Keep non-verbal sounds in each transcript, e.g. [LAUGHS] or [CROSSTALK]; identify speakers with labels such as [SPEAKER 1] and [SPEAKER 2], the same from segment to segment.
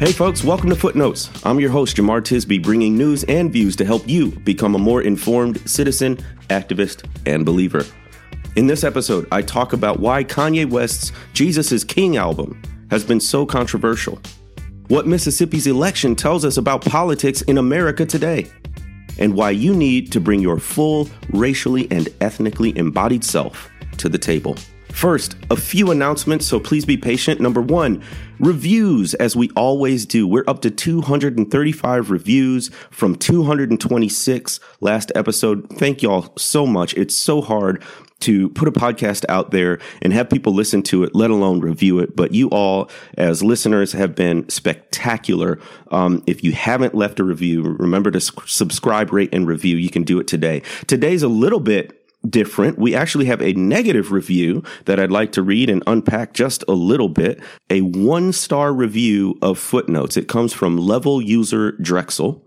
[SPEAKER 1] Hey folks, welcome to Footnotes. I'm your host, Jemar Tisby, bringing news and views to help you become a more informed citizen, activist, and believer. In this episode, I talk about why Kanye West's Jesus is King album has been so controversial, what Mississippi's election tells us about politics in America today, and why you need to bring your full racially and ethnically embodied self to the table. First, a few announcements, so please be patient. Number one, reviews, as we always do. We're up to 235 reviews from 226 last episode. Thank y'all so much. It's so hard to put a podcast out there and have people listen to it, let alone review it. But you all, as listeners, have been spectacular. Um, if you haven't left a review, remember to subscribe, rate, and review. You can do it today. Today's a little bit different. We actually have a negative review that I'd like to read and unpack just a little bit. A one star review of footnotes. It comes from level user Drexel.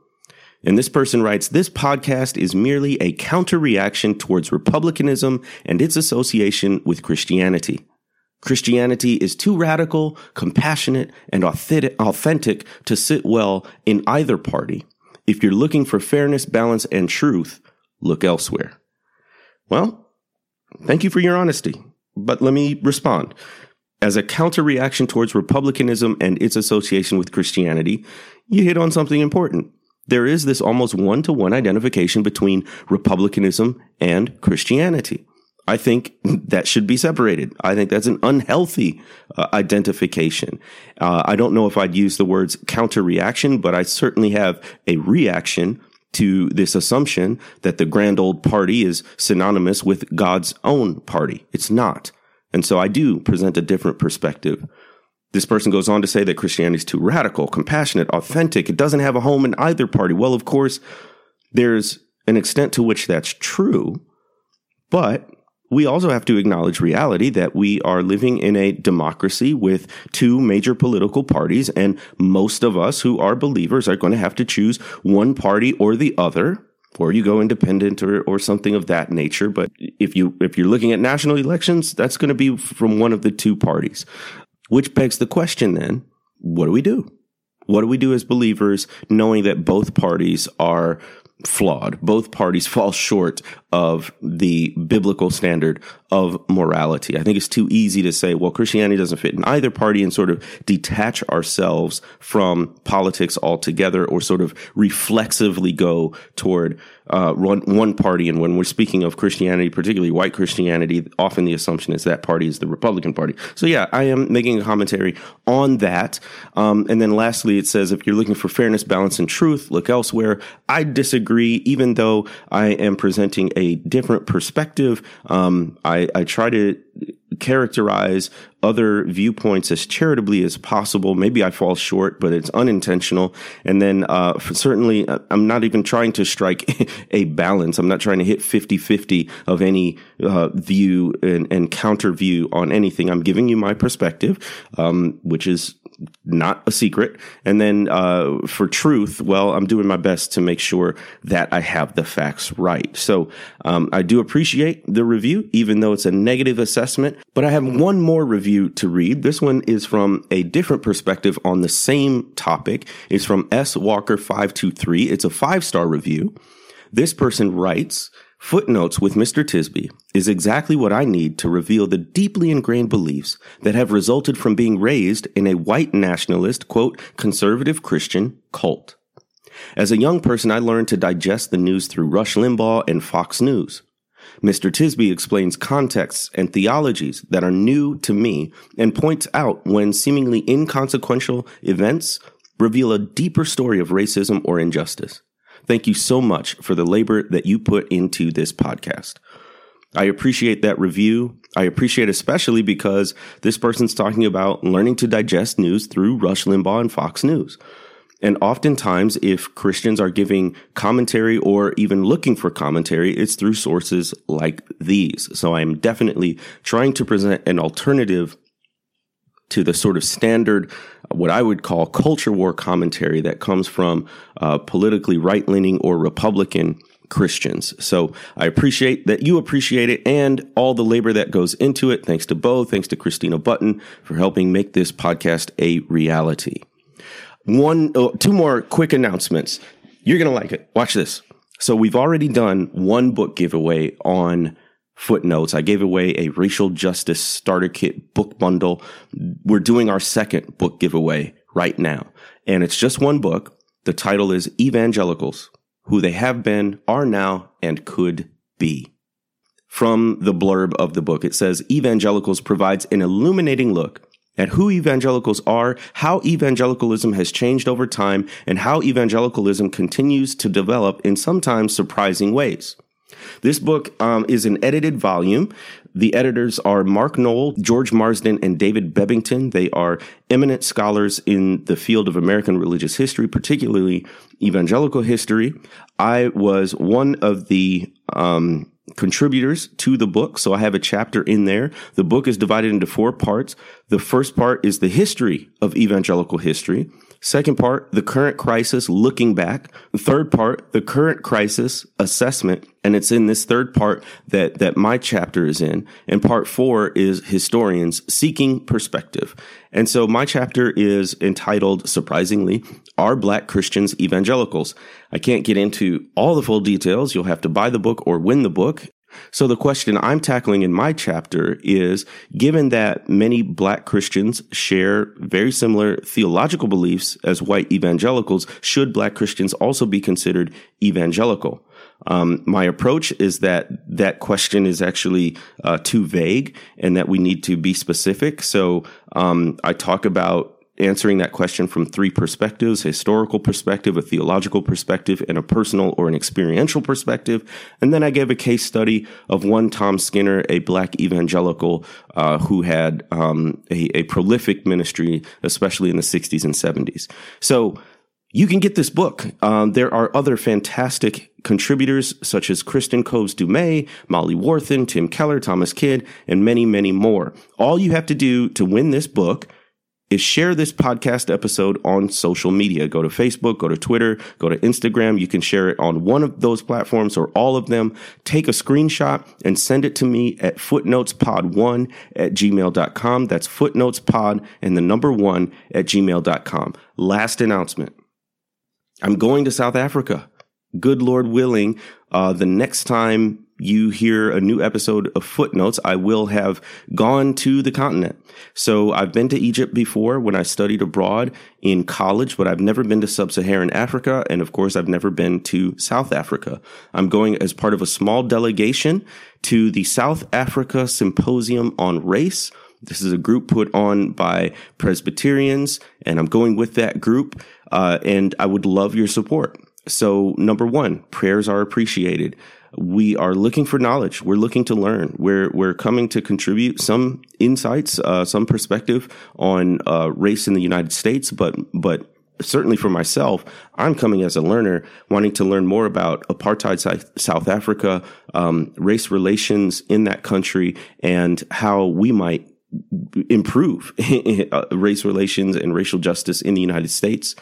[SPEAKER 1] And this person writes, this podcast is merely a counter reaction towards republicanism and its association with Christianity. Christianity is too radical, compassionate, and authentic to sit well in either party. If you're looking for fairness, balance, and truth, look elsewhere. Well, thank you for your honesty, but let me respond. As a counter reaction towards republicanism and its association with Christianity, you hit on something important. There is this almost one to one identification between republicanism and Christianity. I think that should be separated. I think that's an unhealthy uh, identification. Uh, I don't know if I'd use the words counter reaction, but I certainly have a reaction to this assumption that the grand old party is synonymous with God's own party. It's not. And so I do present a different perspective. This person goes on to say that Christianity is too radical, compassionate, authentic. It doesn't have a home in either party. Well, of course, there's an extent to which that's true, but we also have to acknowledge reality that we are living in a democracy with two major political parties, and most of us who are believers are going to have to choose one party or the other or you go independent or, or something of that nature. But if you if you're looking at national elections, that's going to be from one of the two parties. Which begs the question then, what do we do? What do we do as believers knowing that both parties are flawed. Both parties [LAUGHS] fall short of the biblical standard of morality. I think it's too easy to say, well, Christianity doesn't fit in either party and sort of detach ourselves from politics altogether or sort of reflexively go toward uh, one, one party. And when we're speaking of Christianity, particularly white Christianity, often the assumption is that party is the Republican Party. So yeah, I am making a commentary on that. Um, and then lastly, it says if you're looking for fairness, balance, and truth, look elsewhere. I disagree, even though I am presenting a different perspective. Um, I, I try to characterize other viewpoints as charitably as possible. Maybe I fall short, but it's unintentional. And then, uh, certainly, uh, I'm not even trying to strike [LAUGHS] a balance. I'm not trying to hit 50 50 of any uh, view and, and, counter view on anything. I'm giving you my perspective, um, which is not a secret. And then uh, for truth, well, I'm doing my best to make sure that I have the facts right. So um, I do appreciate the review, even though it's a negative assessment. But I have one more review to read. This one is from a different perspective on the same topic. It's from S Walker 523. It's a five star review. This person writes, Footnotes with Mr. Tisby is exactly what I need to reveal the deeply ingrained beliefs that have resulted from being raised in a white nationalist, quote, conservative Christian cult. As a young person, I learned to digest the news through Rush Limbaugh and Fox News. Mr. Tisby explains contexts and theologies that are new to me and points out when seemingly inconsequential events reveal a deeper story of racism or injustice. Thank you so much for the labor that you put into this podcast. I appreciate that review. I appreciate especially because this person's talking about learning to digest news through Rush Limbaugh and Fox News. And oftentimes, if Christians are giving commentary or even looking for commentary, it's through sources like these. So I'm definitely trying to present an alternative to the sort of standard, what I would call culture war commentary that comes from uh, politically right leaning or Republican Christians. So I appreciate that you appreciate it and all the labor that goes into it. Thanks to Bo, thanks to Christina Button for helping make this podcast a reality. One, oh, two more quick announcements. You're going to like it. Watch this. So we've already done one book giveaway on footnotes. I gave away a racial justice starter kit book bundle. We're doing our second book giveaway right now. And it's just one book. The title is Evangelicals, who they have been, are now, and could be. From the blurb of the book, it says Evangelicals provides an illuminating look at who evangelicals are, how evangelicalism has changed over time, and how evangelicalism continues to develop in sometimes surprising ways. This book um, is an edited volume. The editors are Mark Noll, George Marsden, and David Bebbington. They are eminent scholars in the field of American religious history, particularly evangelical history. I was one of the um, contributors to the book. So I have a chapter in there. The book is divided into four parts. The first part is the history of evangelical history. Second part, the current crisis looking back. Third part, the current crisis assessment. And it's in this third part that, that my chapter is in. And part four is historians seeking perspective. And so my chapter is entitled, surprisingly, Are Black Christians Evangelicals? I can't get into all the full details. You'll have to buy the book or win the book. So the question I'm tackling in my chapter is given that many black Christians share very similar theological beliefs as white evangelicals, should black Christians also be considered evangelical? Um, my approach is that that question is actually uh, too vague and that we need to be specific. So um, I talk about answering that question from three perspectives historical perspective, a theological perspective, and a personal or an experiential perspective. And then I gave a case study of one Tom Skinner, a black evangelical uh, who had um, a, a prolific ministry, especially in the 60s and 70s. So you can get this book. Um, there are other fantastic contributors such as Kristin Kobes Du Mez, Molly Worthen, Tim Keller, Thomas Kidd, and many, many more. All you have to do to win this book is share this podcast episode on social media. Go to Facebook, go to Twitter, go to Instagram. You can share it on one of those platforms or all of them. Take a screenshot and send it to me at footnotespod1 at gmail.com. That's footnotespod and the number one at gmail.com. Last announcement. I'm going to South Africa. Good Lord willing, uh, the next time you hear a new episode of Footnotes, I will have gone to the continent. So I've been to Egypt before when I studied abroad in college, but I've never been to sub-Saharan Africa. And of course, I've never been to South Africa. I'm going as part of a small delegation to the South Africa Symposium on Race. This is a group put on by Presbyterians, and I'm going with that group. Uh, and I would love your support. So, number one, prayers are appreciated we are looking for knowledge. We're looking to learn. We're we're coming to contribute some insights, uh, some perspective on uh, race in the United States, but but certainly for myself, I'm coming as a learner, wanting to learn more about apartheid South Africa, um, race relations in that country, and how we might improve [LAUGHS] race relations and racial justice in the United States.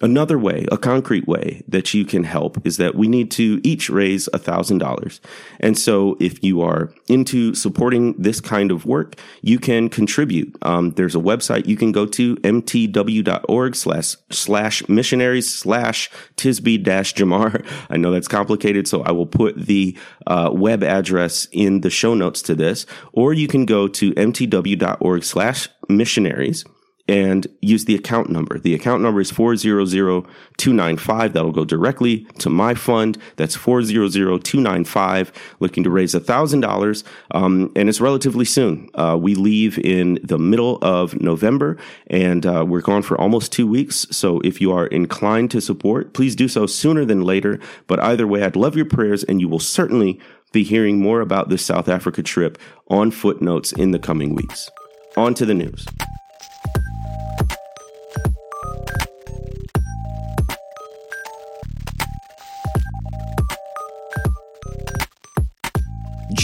[SPEAKER 1] Another way, a concrete way that you can help is that we need to each raise a thousand dollars. And so if you are into supporting this kind of work, you can contribute. Um, there's a website you can go to, mtw.org slash, slash missionaries slash Tisby dash Jemar. [LAUGHS] I know that's complicated, so I will put the uh, web address in the show notes to this, or you can go to mtw.org slash missionaries and use the account number. The account number is 400295. That'll go directly to my fund. That's 400295, looking to raise $1,000. Um, and it's relatively soon. Uh, we leave in the middle of November and uh, we're gone for almost two weeks. So if you are inclined to support, please do so sooner than later. But either way, I'd love your prayers and you will certainly be hearing more about this South Africa trip on footnotes in the coming weeks. On to the news.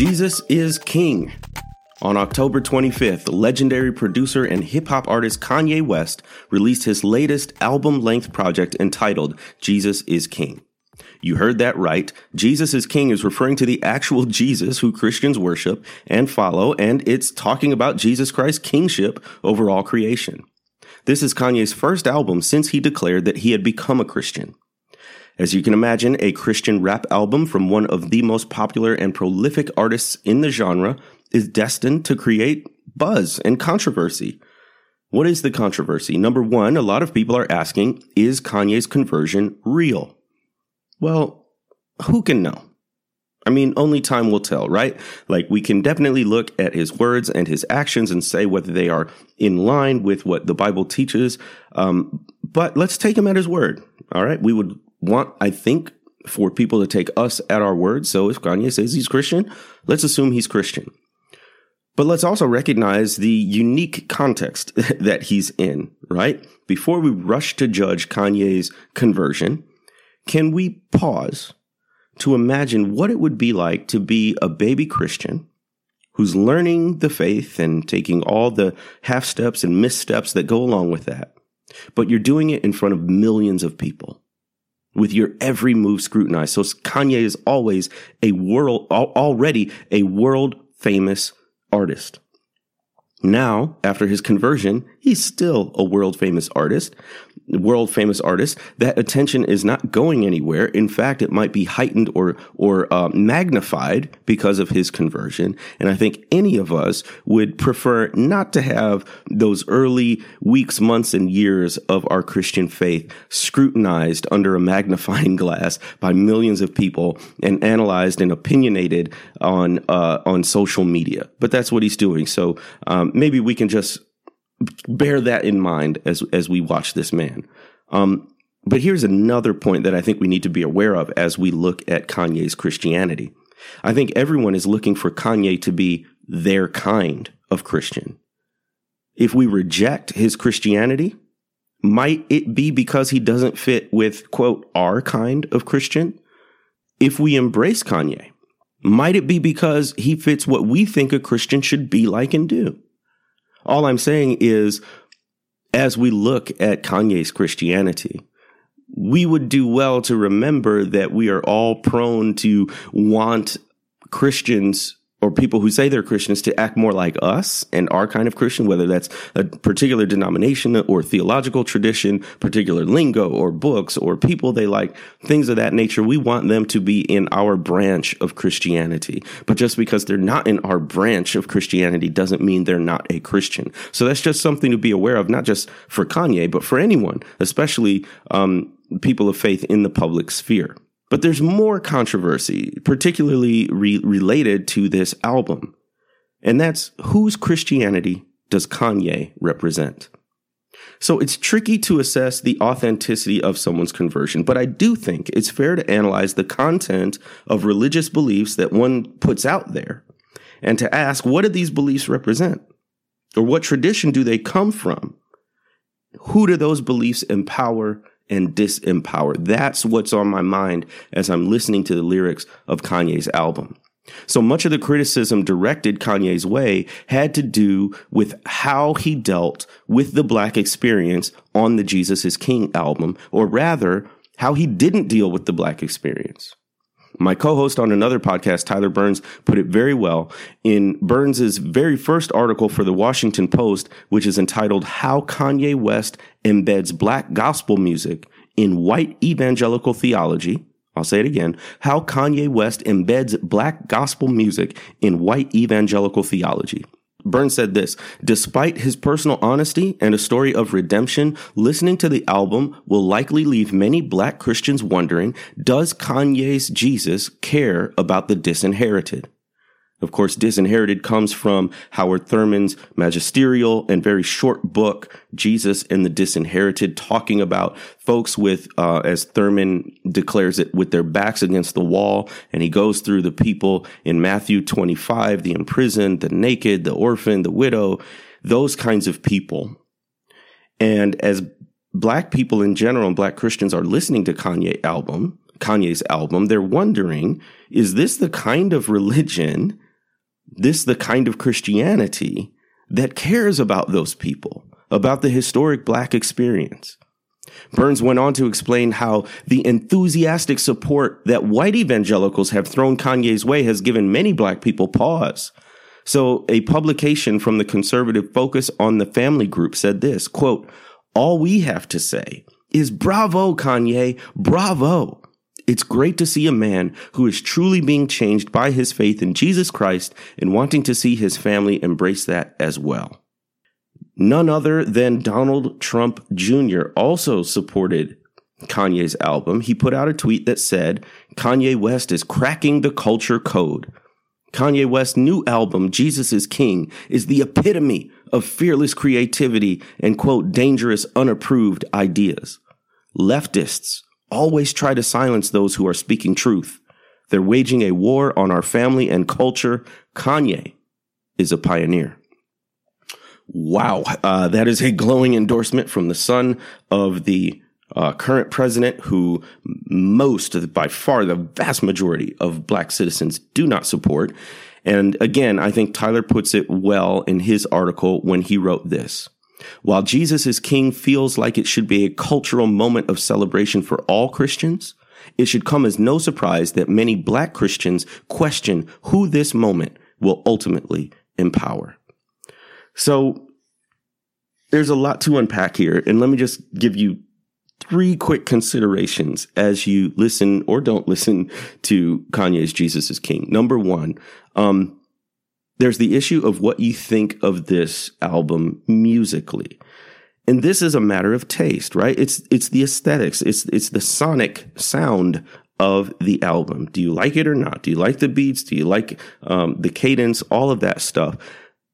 [SPEAKER 1] Jesus is King. On October 25th, legendary producer and hip hop artist Kanye West released his latest album length project entitled Jesus is King. You heard that right. Jesus is King is referring to the actual Jesus who Christians worship and follow, and it's talking about Jesus Christ's kingship over all creation. This is Kanye's first album since he declared that he had become a Christian. As you can imagine, a Christian rap album from one of the most popular and prolific artists in the genre is destined to create buzz and controversy. What is the controversy? Number one, a lot of people are asking, is Kanye's conversion real? Well, who can know? I mean, only time will tell, right? Like, we can definitely look at his words and his actions and say whether they are in line with what the Bible teaches. Um, but let's take him at his word. All right. We would want, I think, for people to take us at our word. So if Kanye says he's Christian, let's assume he's Christian. But let's also recognize the unique context [LAUGHS] that he's in, right? Before we rush to judge Kanye's conversion, can we pause to imagine what it would be like to be a baby Christian who's learning the faith and taking all the half steps and missteps that go along with that? But you're doing it in front of millions of people with your every move scrutinized. So Kanye is always a world, already a world famous artist. Now, after his conversion, he's still a world famous artist, world famous artist, that attention is not going anywhere. In fact, it might be heightened or or uh, magnified because of his conversion. And I think any of us would prefer not to have those early weeks, months, and years of our Christian faith scrutinized under a magnifying glass by millions of people and analyzed and opinionated on uh, on social media. But that's what he's doing. So um, maybe we can just bear that in mind as as we watch this man. Um, but here's another point that I think we need to be aware of as we look at Kanye's Christianity. I think everyone is looking for Kanye to be their kind of Christian. If we reject his Christianity, might it be because he doesn't fit with, quote, our kind of Christian? If we embrace Kanye, might it be because he fits what we think a Christian should be like and do? All I'm saying is, as we look at Kanye's Christianity, we would do well to remember that we are all prone to want Christians or people who say they're Christians to act more like us and our kind of Christian, whether that's a particular denomination or theological tradition, particular lingo or books or people they like, things of that nature. We want them to be in our branch of Christianity. But just because they're not in our branch of Christianity doesn't mean they're not a Christian. So that's just something to be aware of, not just for Kanye, but for anyone, especially um, people of faith in the public sphere. But there's more controversy, particularly re- related to this album. And that's whose Christianity does Kanye represent? So it's tricky to assess the authenticity of someone's conversion, but I do think it's fair to analyze the content of religious beliefs that one puts out there and to ask what do these beliefs represent? Or what tradition do they come from? Who do those beliefs empower and disempower. That's what's on my mind as I'm listening to the lyrics of Kanye's album. So much of the criticism directed Kanye's way had to do with how he dealt with the black experience on the Jesus is King album, or rather, how he didn't deal with the black experience. My co-host on another podcast, Tyler Burns, put it very well in Burns's very first article for the Washington Post, which is entitled How Kanye West Embeds Black Gospel Music in White Evangelical Theology. I'll say it again. How Kanye West embeds black gospel music in white evangelical theology. Burns said this Despite his personal honesty and a story of redemption, listening to the album will likely leave many black Christians wondering Does Kanye's Jesus care about the disinherited? Of course, Disinherited comes from Howard Thurman's magisterial and very short book, Jesus and the Disinherited, talking about folks with, uh, as Thurman declares it, with their backs against the wall. And he goes through the people in Matthew 25, the imprisoned, the naked, the orphan, the widow, those kinds of people. And as black people in general and black Christians are listening to Kanye album, Kanye's album, they're wondering, is this the kind of religion this the kind of Christianity that cares about those people, about the historic black experience. Burns went on to explain how the enthusiastic support that white evangelicals have thrown Kanye's way has given many black people pause. So a publication from the conservative focus on the family group said this, quote, all we have to say is bravo, Kanye, bravo. It's great to see a man who is truly being changed by his faith in Jesus Christ and wanting to see his family embrace that as well. None other than Donald Trump Jr. also supported Kanye's album. He put out a tweet that said, Kanye West is cracking the culture code. Kanye West's new album, Jesus is King, is the epitome of fearless creativity and quote, dangerous, unapproved ideas. Leftists always try to silence those who are speaking truth. They're waging a war on our family and culture. Kanye is a pioneer. Wow. Uh, that is a glowing endorsement from the son of the uh, current president, who most, by far, the vast majority of black citizens do not support. And again, I think Tyler puts it well in his article when he wrote this. While Jesus is King feels like it should be a cultural moment of celebration for all Christians, it should come as no surprise that many black Christians question who this moment will ultimately empower. So there's a lot to unpack here, and let me just give you three quick considerations as you listen or don't listen to Kanye's Jesus is King. Number one, um, there's the issue of what you think of this album musically. And this is a matter of taste, right? It's it's the aesthetics, it's it's the sonic sound of the album. Do you like it or not? Do you like the beats? Do you like um, the cadence? All of that stuff.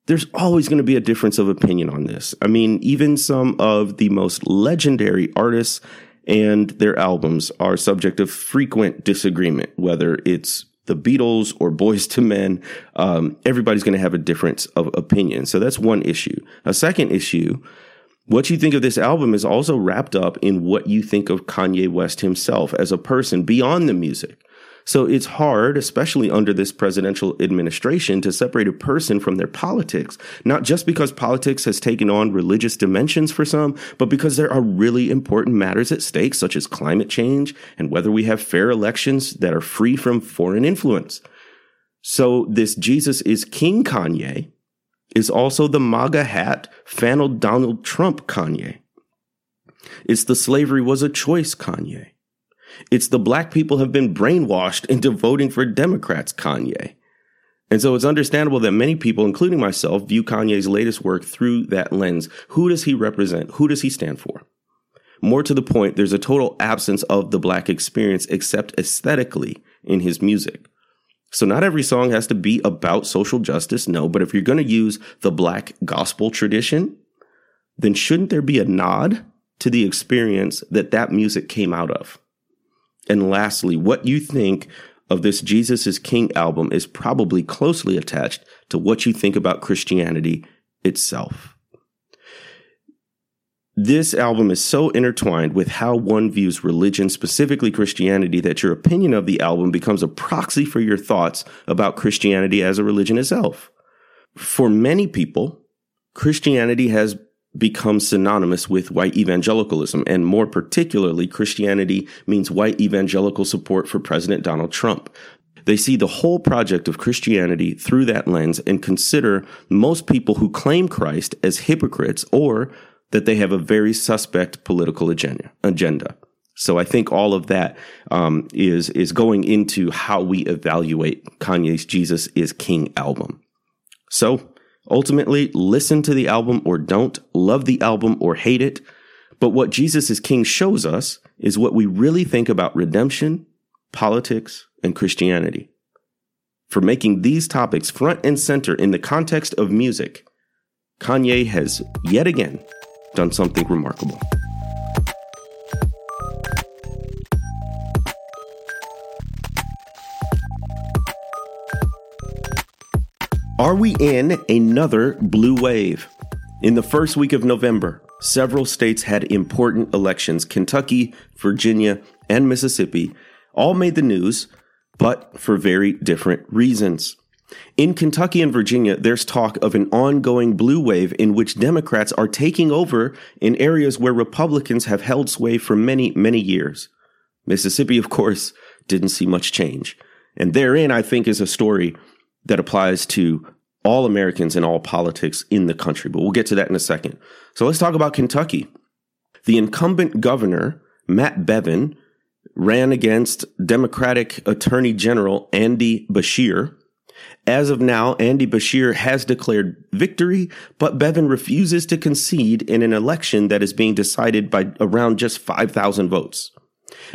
[SPEAKER 1] There's always going to be a difference of opinion on this. I mean, even some of the most legendary artists and their albums are subject of frequent disagreement, whether it's the Beatles or Boyz II Men, um, everybody's going to have a difference of opinion. So that's one issue. A second issue, what you think of this album is also wrapped up in what you think of Kanye West himself as a person beyond the music. So it's hard, especially under this presidential administration, to separate a person from their politics, not just because politics has taken on religious dimensions for some, but because there are really important matters at stake, such as climate change and whether we have fair elections that are free from foreign influence. So this Jesus is King Kanye is also the MAGA hat, fanneled Donald Trump Kanye. It's the slavery was a choice Kanye. It's the black people have been brainwashed into voting for Democrats, Kanye. And so it's understandable that many people, including myself, view Kanye's latest work through that lens. Who does he represent? Who does he stand for? More to the point, there's a total absence of the black experience except aesthetically in his music. So not every song has to be about social justice, no, but if you're going to use the black gospel tradition, then shouldn't there be a nod to the experience that that music came out of? And lastly, what you think of this Jesus is King album is probably closely attached to what you think about Christianity itself. This album is so intertwined with how one views religion, specifically Christianity, that your opinion of the album becomes a proxy for your thoughts about Christianity as a religion itself. For many people, Christianity has become synonymous with white evangelicalism, and more particularly, Christianity means white evangelical support for President Donald Trump. They see the whole project of Christianity through that lens and consider most people who claim Christ as hypocrites or that they have a very suspect political agenda. agenda. So I think all of that um, is is going into how we evaluate Kanye's "Jesus Is King" album. So Ultimately, listen to the album or don't, love the album or hate it. But what Jesus is King shows us is what we really think about redemption, politics, and Christianity. for making these topics front and center in the context of music, Kanye has yet again done something remarkable. Are we in another blue wave? In the first week of November, several states had important elections. Kentucky, Virginia, and Mississippi all made the news, but for very different reasons. In Kentucky and Virginia, there's talk of an ongoing blue wave in which Democrats are taking over in areas where Republicans have held sway for many, many years. Mississippi, of course, didn't see much change. And therein, I think, is a story that applies to all Americans and all politics in the country. But we'll get to that in a second. So let's talk about Kentucky. The incumbent governor, Matt Bevin, ran against Democratic Attorney General Andy Beshear. As of now, Andy Beshear has declared victory, but Bevin refuses to concede in an election that is being decided by around just 5,000 votes.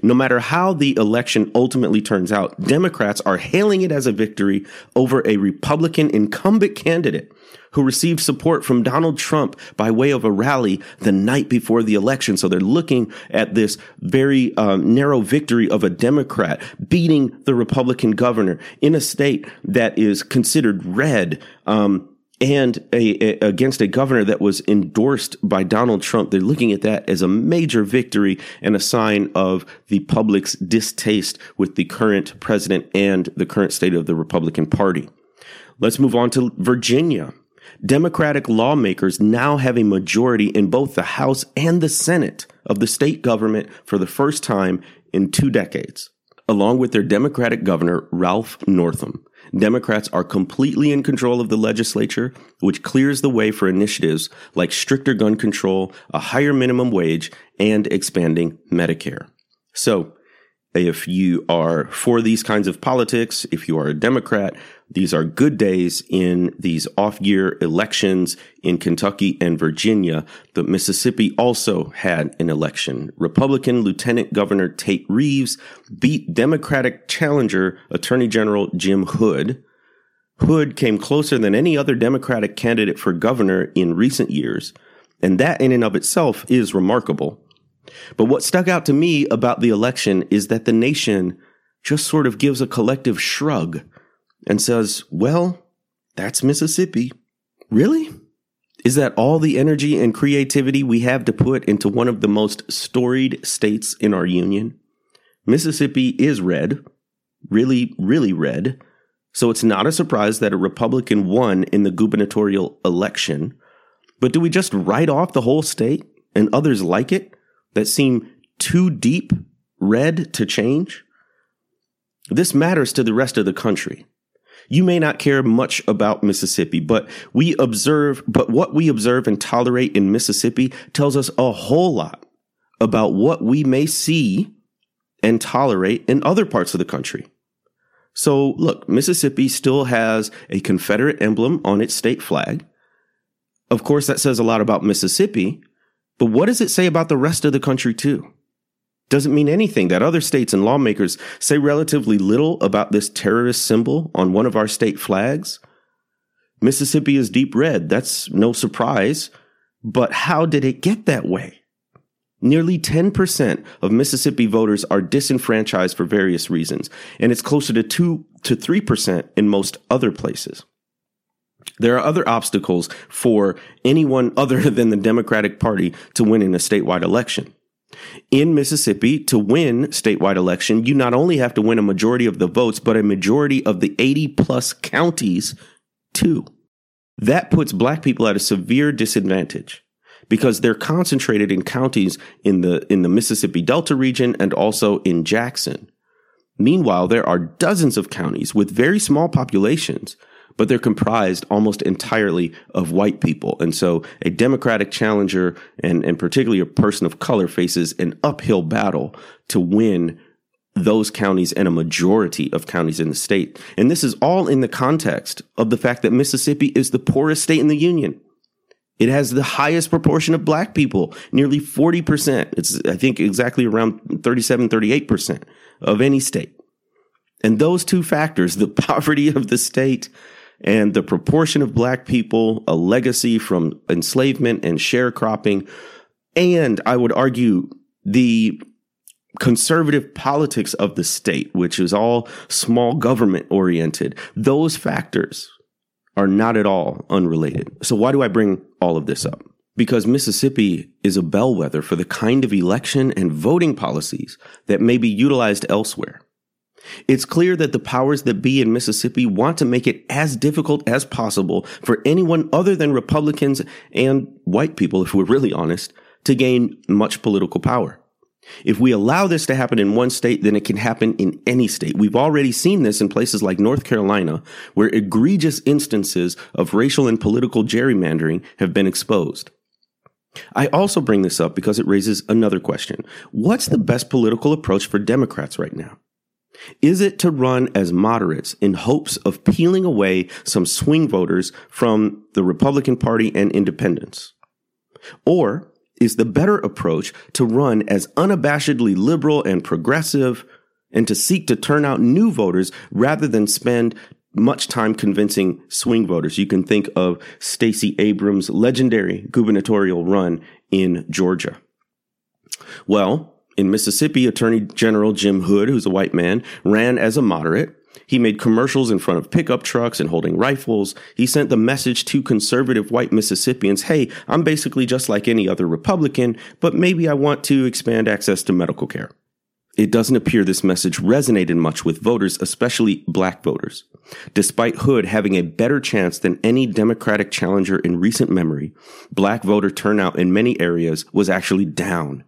[SPEAKER 1] No matter how the election ultimately turns out, Democrats are hailing it as a victory over a Republican incumbent candidate who received support from Donald Trump by way of a rally the night before the election. So they're looking at this very um, narrow victory of a Democrat beating the Republican governor in a state that is considered red. Um, and a, a, against a governor that was endorsed by Donald Trump. They're looking at that as a major victory and a sign of the public's distaste with the current president and the current state of the Republican Party. Let's move on to Virginia. Democratic lawmakers now have a majority in both the House and the Senate of the state government for the first time in two decades, along with their Democratic governor, Ralph Northam. Democrats are completely in control of the legislature, which clears the way for initiatives like stricter gun control, a higher minimum wage, and expanding Medicare. So, if you are for these kinds of politics, if you are a Democrat, these are good days in these off year elections in Kentucky and Virginia. But Mississippi also had an election. Republican Lieutenant Governor Tate Reeves beat Democratic challenger Attorney General Jim Hood. Hood came closer than any other Democratic candidate for governor in recent years. And that in and of itself is remarkable. But what stuck out to me about the election is that the nation just sort of gives a collective shrug and says, well, that's Mississippi. Really? Is that all the energy and creativity we have to put into one of the most storied states in our union? Mississippi is red, really, really red. So it's not a surprise that a Republican won in the gubernatorial election. But do we just write off the whole state and others like it that seem too deep red to change? This matters to the rest of the country. You may not care much about Mississippi, but we observe, but what we observe and tolerate in Mississippi tells us a whole lot about what we may see and tolerate in other parts of the country. So look, Mississippi still has a Confederate emblem on its state flag. Of course, that says a lot about Mississippi, but what does it say about the rest of the country too? Doesn't mean anything that other states and lawmakers say relatively little about this terrorist symbol on one of our state flags. Mississippi is deep red. That's no surprise. But how did it get that way? Nearly 10% of Mississippi voters are disenfranchised for various reasons, and it's closer to 2 to 3% in most other places. There are other obstacles for anyone other [LAUGHS] than the Democratic Party to win in a statewide election. In Mississippi, to win statewide election, you not only have to win a majority of the votes, but a majority of the 80 plus counties too. That puts black people at a severe disadvantage because they're concentrated in counties in the, in the Mississippi Delta region and also in Jackson. Meanwhile, there are dozens of counties with very small populations but they're comprised almost entirely of white people. And so a Democratic challenger and, and particularly a person of color faces an uphill battle to win those counties and a majority of counties in the state. And this is all in the context of the fact that Mississippi is the poorest state in the union. It has the highest proportion of black people, nearly 40%. It's, I think, exactly around 37, 38% of any state. And those two factors, the [LAUGHS] poverty of the state and the proportion of black people, a legacy from enslavement and sharecropping, and I would argue the conservative politics of the state, which is all small government oriented, those factors are not at all unrelated. So why do I bring all of this up? Because Mississippi is a bellwether for the kind of election and voting policies that may be utilized elsewhere. It's clear that the powers that be in Mississippi want to make it as difficult as possible for anyone other than Republicans and white people, if we're really honest, to gain much political power. If we allow this to happen in one state, then it can happen in any state. We've already seen this in places like North Carolina, where egregious instances of racial and political gerrymandering have been exposed. I also bring this up because it raises another question. What's the best political approach for Democrats right now? Is it to run as moderates in hopes of peeling away some swing voters from the Republican Party and independents? Or is the better approach to run as unabashedly liberal and progressive and to seek to turn out new voters rather than spend much time convincing swing voters. You can think of Stacey Abrams' legendary gubernatorial run in Georgia. Well, in Mississippi, Attorney General Jim Hood, who's a white man, ran as a moderate. He made commercials in front of pickup trucks and holding rifles. He sent the message to conservative white Mississippians hey, I'm basically just like any other Republican, but maybe I want to expand access to medical care. It doesn't appear this message resonated much with voters, especially black voters. Despite Hood having a better chance than any Democratic challenger in recent memory, black voter turnout in many areas was actually down.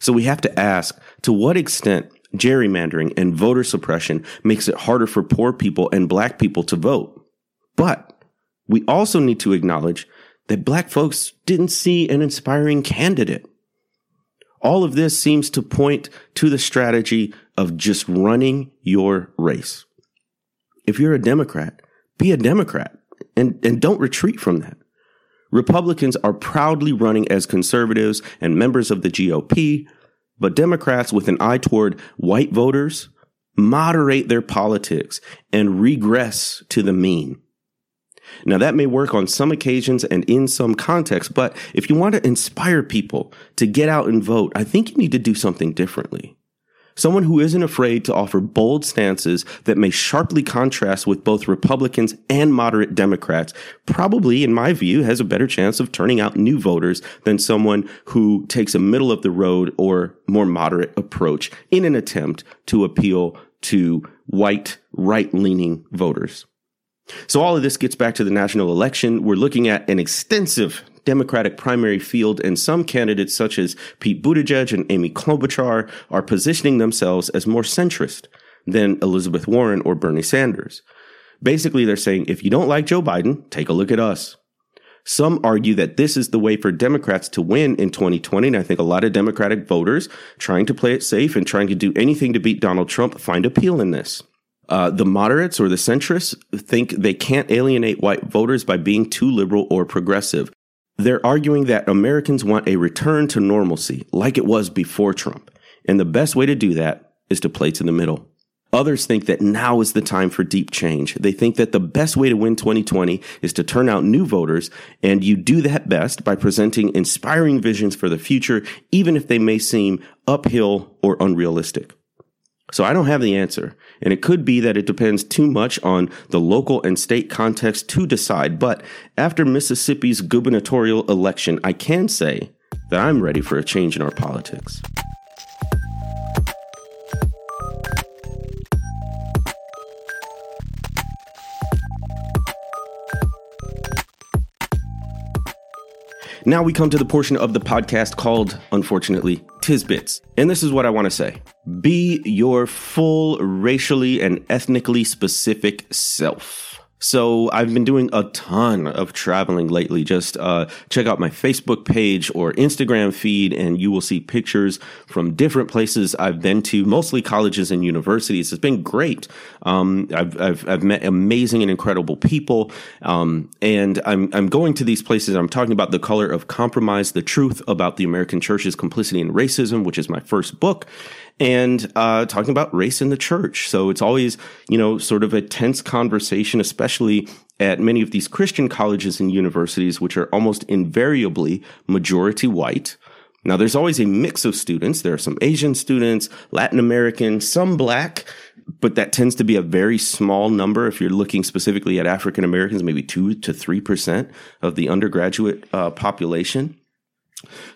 [SPEAKER 1] So we have to ask, to what extent gerrymandering and voter suppression makes it harder for poor people and black people to vote? But we also need to acknowledge that black folks didn't see an inspiring candidate. All of this seems to point to the strategy of just running your race. If you're a Democrat, be a Democrat and, and don't retreat from that. Republicans are proudly running as conservatives and members of the GOP, but Democrats with an eye toward white voters moderate their politics and regress to the mean. Now, that may work on some occasions and in some contexts, but if you want to inspire people to get out and vote, I think you need to do something differently. Someone who isn't afraid to offer bold stances that may sharply contrast with both Republicans and moderate Democrats probably, in my view, has a better chance of turning out new voters than someone who takes a middle of the road or more moderate approach in an attempt to appeal to white, right leaning voters. So all of this gets back to the national election. We're looking at an extensive Democratic primary field, and some candidates such as Pete Buttigieg and Amy Klobuchar are positioning themselves as more centrist than Elizabeth Warren or Bernie Sanders. Basically, they're saying, if you don't like Joe Biden, take a look at us. Some argue that this is the way for Democrats to win in 2020. And I think a lot of Democratic voters trying to play it safe and trying to do anything to beat Donald Trump find appeal in this. Uh, the moderates or the centrists think they can't alienate white voters by being too liberal or progressive. They're arguing that Americans want a return to normalcy, like it was before Trump. And the best way to do that is to play to the middle. Others think that now is the time for deep change. They think that the best way to win 2020 is to turn out new voters, and you do that best by presenting inspiring visions for the future, even if they may seem uphill or unrealistic. So I don't have the answer. And it could be that it depends too much on the local and state context to decide. But after Mississippi's gubernatorial election, I can say that I'm ready for a change in our politics. Now we come to the portion of the podcast called, unfortunately, Tisbits. And this is what I want to say be your full racially and ethnically specific self. So I've been doing a ton of traveling lately. Just uh, check out my Facebook page or Instagram feed, and you will see pictures from different places I've been to, mostly colleges and universities. It's been great. Um, I've, I've, I've met amazing and incredible people, um, and I'm I'm going to these places. I'm talking about the color of compromise, the truth about the American church's complicity in racism, which is my first book, and uh, talking about race in the church. So it's always, you know, sort of a tense conversation, especially at many of these Christian colleges and universities, which are almost invariably majority white. Now, there's always a mix of students. There are some Asian students, Latin American, some black, but that tends to be a very small number. If you're looking specifically at African Americans, maybe two to 3% of the undergraduate uh, population.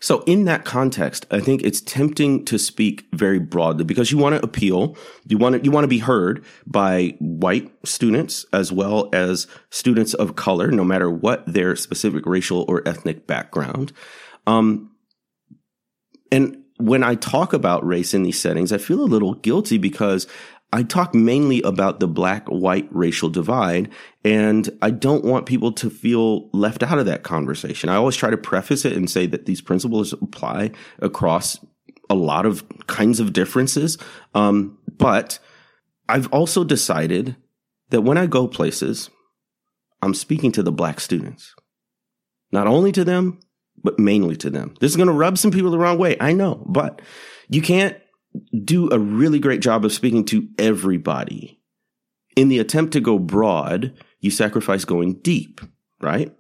[SPEAKER 1] So in that context, I think it's tempting to speak very broadly because you want to appeal, you want to, you want to be heard by white students as well as students of color, no matter what their specific racial or ethnic background. Um, and when I talk about race in these settings, I feel a little guilty because I talk mainly about the black white racial divide, and I don't want people to feel left out of that conversation. I always try to preface it and say that these principles apply across a lot of kinds of differences. Um, but I've also decided that when I go places, I'm speaking to the black students, not only to them, but mainly to them. This is going to rub some people the wrong way. I know, but you can't do a really great job of speaking to everybody. In the attempt to go broad, you sacrifice going deep, right?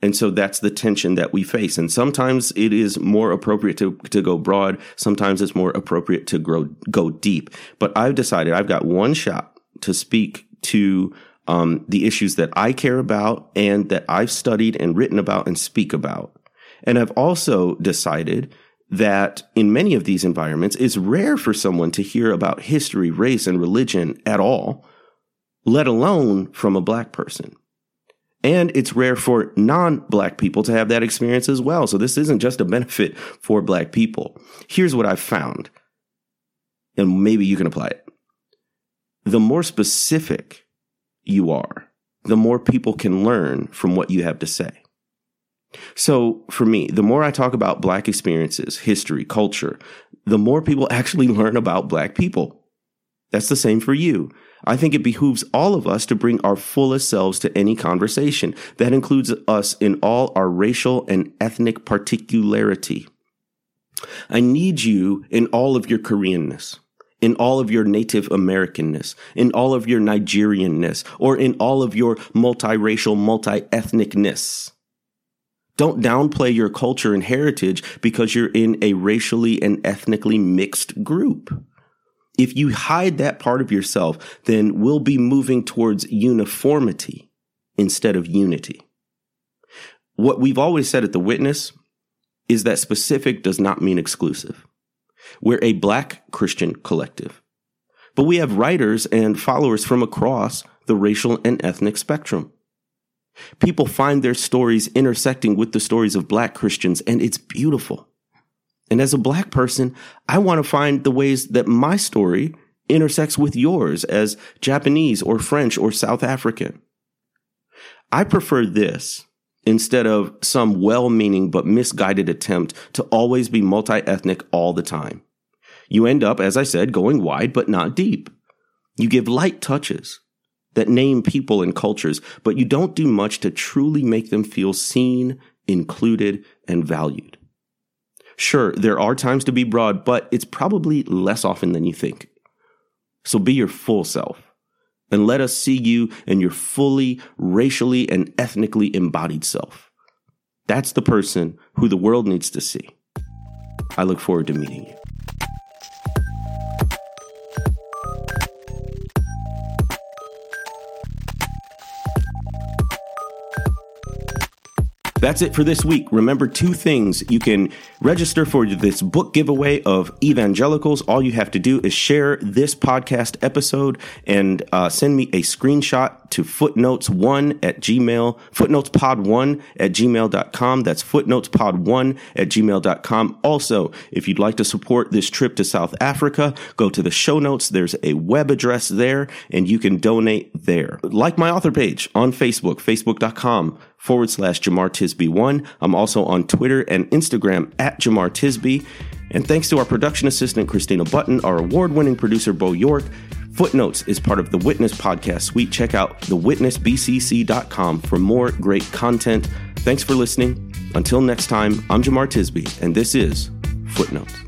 [SPEAKER 1] And so that's the tension that we face. And sometimes it is more appropriate to, to go broad. Sometimes it's more appropriate to grow, go deep. But I've decided I've got one shot to speak to um, the issues that I care about and that I've studied and written about and speak about. And I've also decided that in many of these environments, it's rare for someone to hear about history, race, and religion at all, let alone from a black person. And it's rare for non black people to have that experience as well. So this isn't just a benefit for black people. Here's what I've found, and maybe you can apply it. The more specific you are, the more people can learn from what you have to say. So for me, the more I talk about black experiences, history, culture, the more people actually learn about black people. That's the same for you. I think it behooves all of us to bring our fullest selves to any conversation. That includes us in all our racial and ethnic particularity. I need you in all of your Koreanness, in all of your Native Americanness, in all of your Nigerianness, or in all of your multiracial, multi-ethnicness. Don't downplay your culture and heritage because you're in a racially and ethnically mixed group. If you hide that part of yourself, then we'll be moving towards uniformity instead of unity. What we've always said at the witness is that specific does not mean exclusive. We're a black Christian collective, but we have writers and followers from across the racial and ethnic spectrum. People find their stories intersecting with the stories of black Christians, and it's beautiful. And as a black person, I want to find the ways that my story intersects with yours as Japanese or French or South African. I prefer this instead of some well meaning but misguided attempt to always be multi ethnic all the time. You end up, as I said, going wide but not deep. You give light touches that name people and cultures, but you don't do much to truly make them feel seen, included, and valued. Sure, there are times to be broad, but it's probably less often than you think. So be your full self and let us see you in your fully racially and ethnically embodied self. That's the person who the world needs to see. I look forward to meeting you. That's it for this week. Remember two things. You can register for this book giveaway of evangelicals. All you have to do is share this podcast episode and uh, send me a screenshot to footnotes1 at gmail, footnotespod1 at gmail.com. That's footnotespod1 at gmail.com. Also, if you'd like to support this trip to South Africa, go to the show notes. There's a web address there and you can donate there. Like my author page on Facebook, facebook.com forward slash Jemar Tisby1. I'm also on Twitter and Instagram at Jemar Tisby. And thanks to our production assistant, Christina Button, our award winning producer, Bo York. Footnotes is part of the Witness podcast suite. Check out thewitnessbcc.com for more great content. Thanks for listening. Until next time, I'm Jemar Tisby, and this is Footnotes.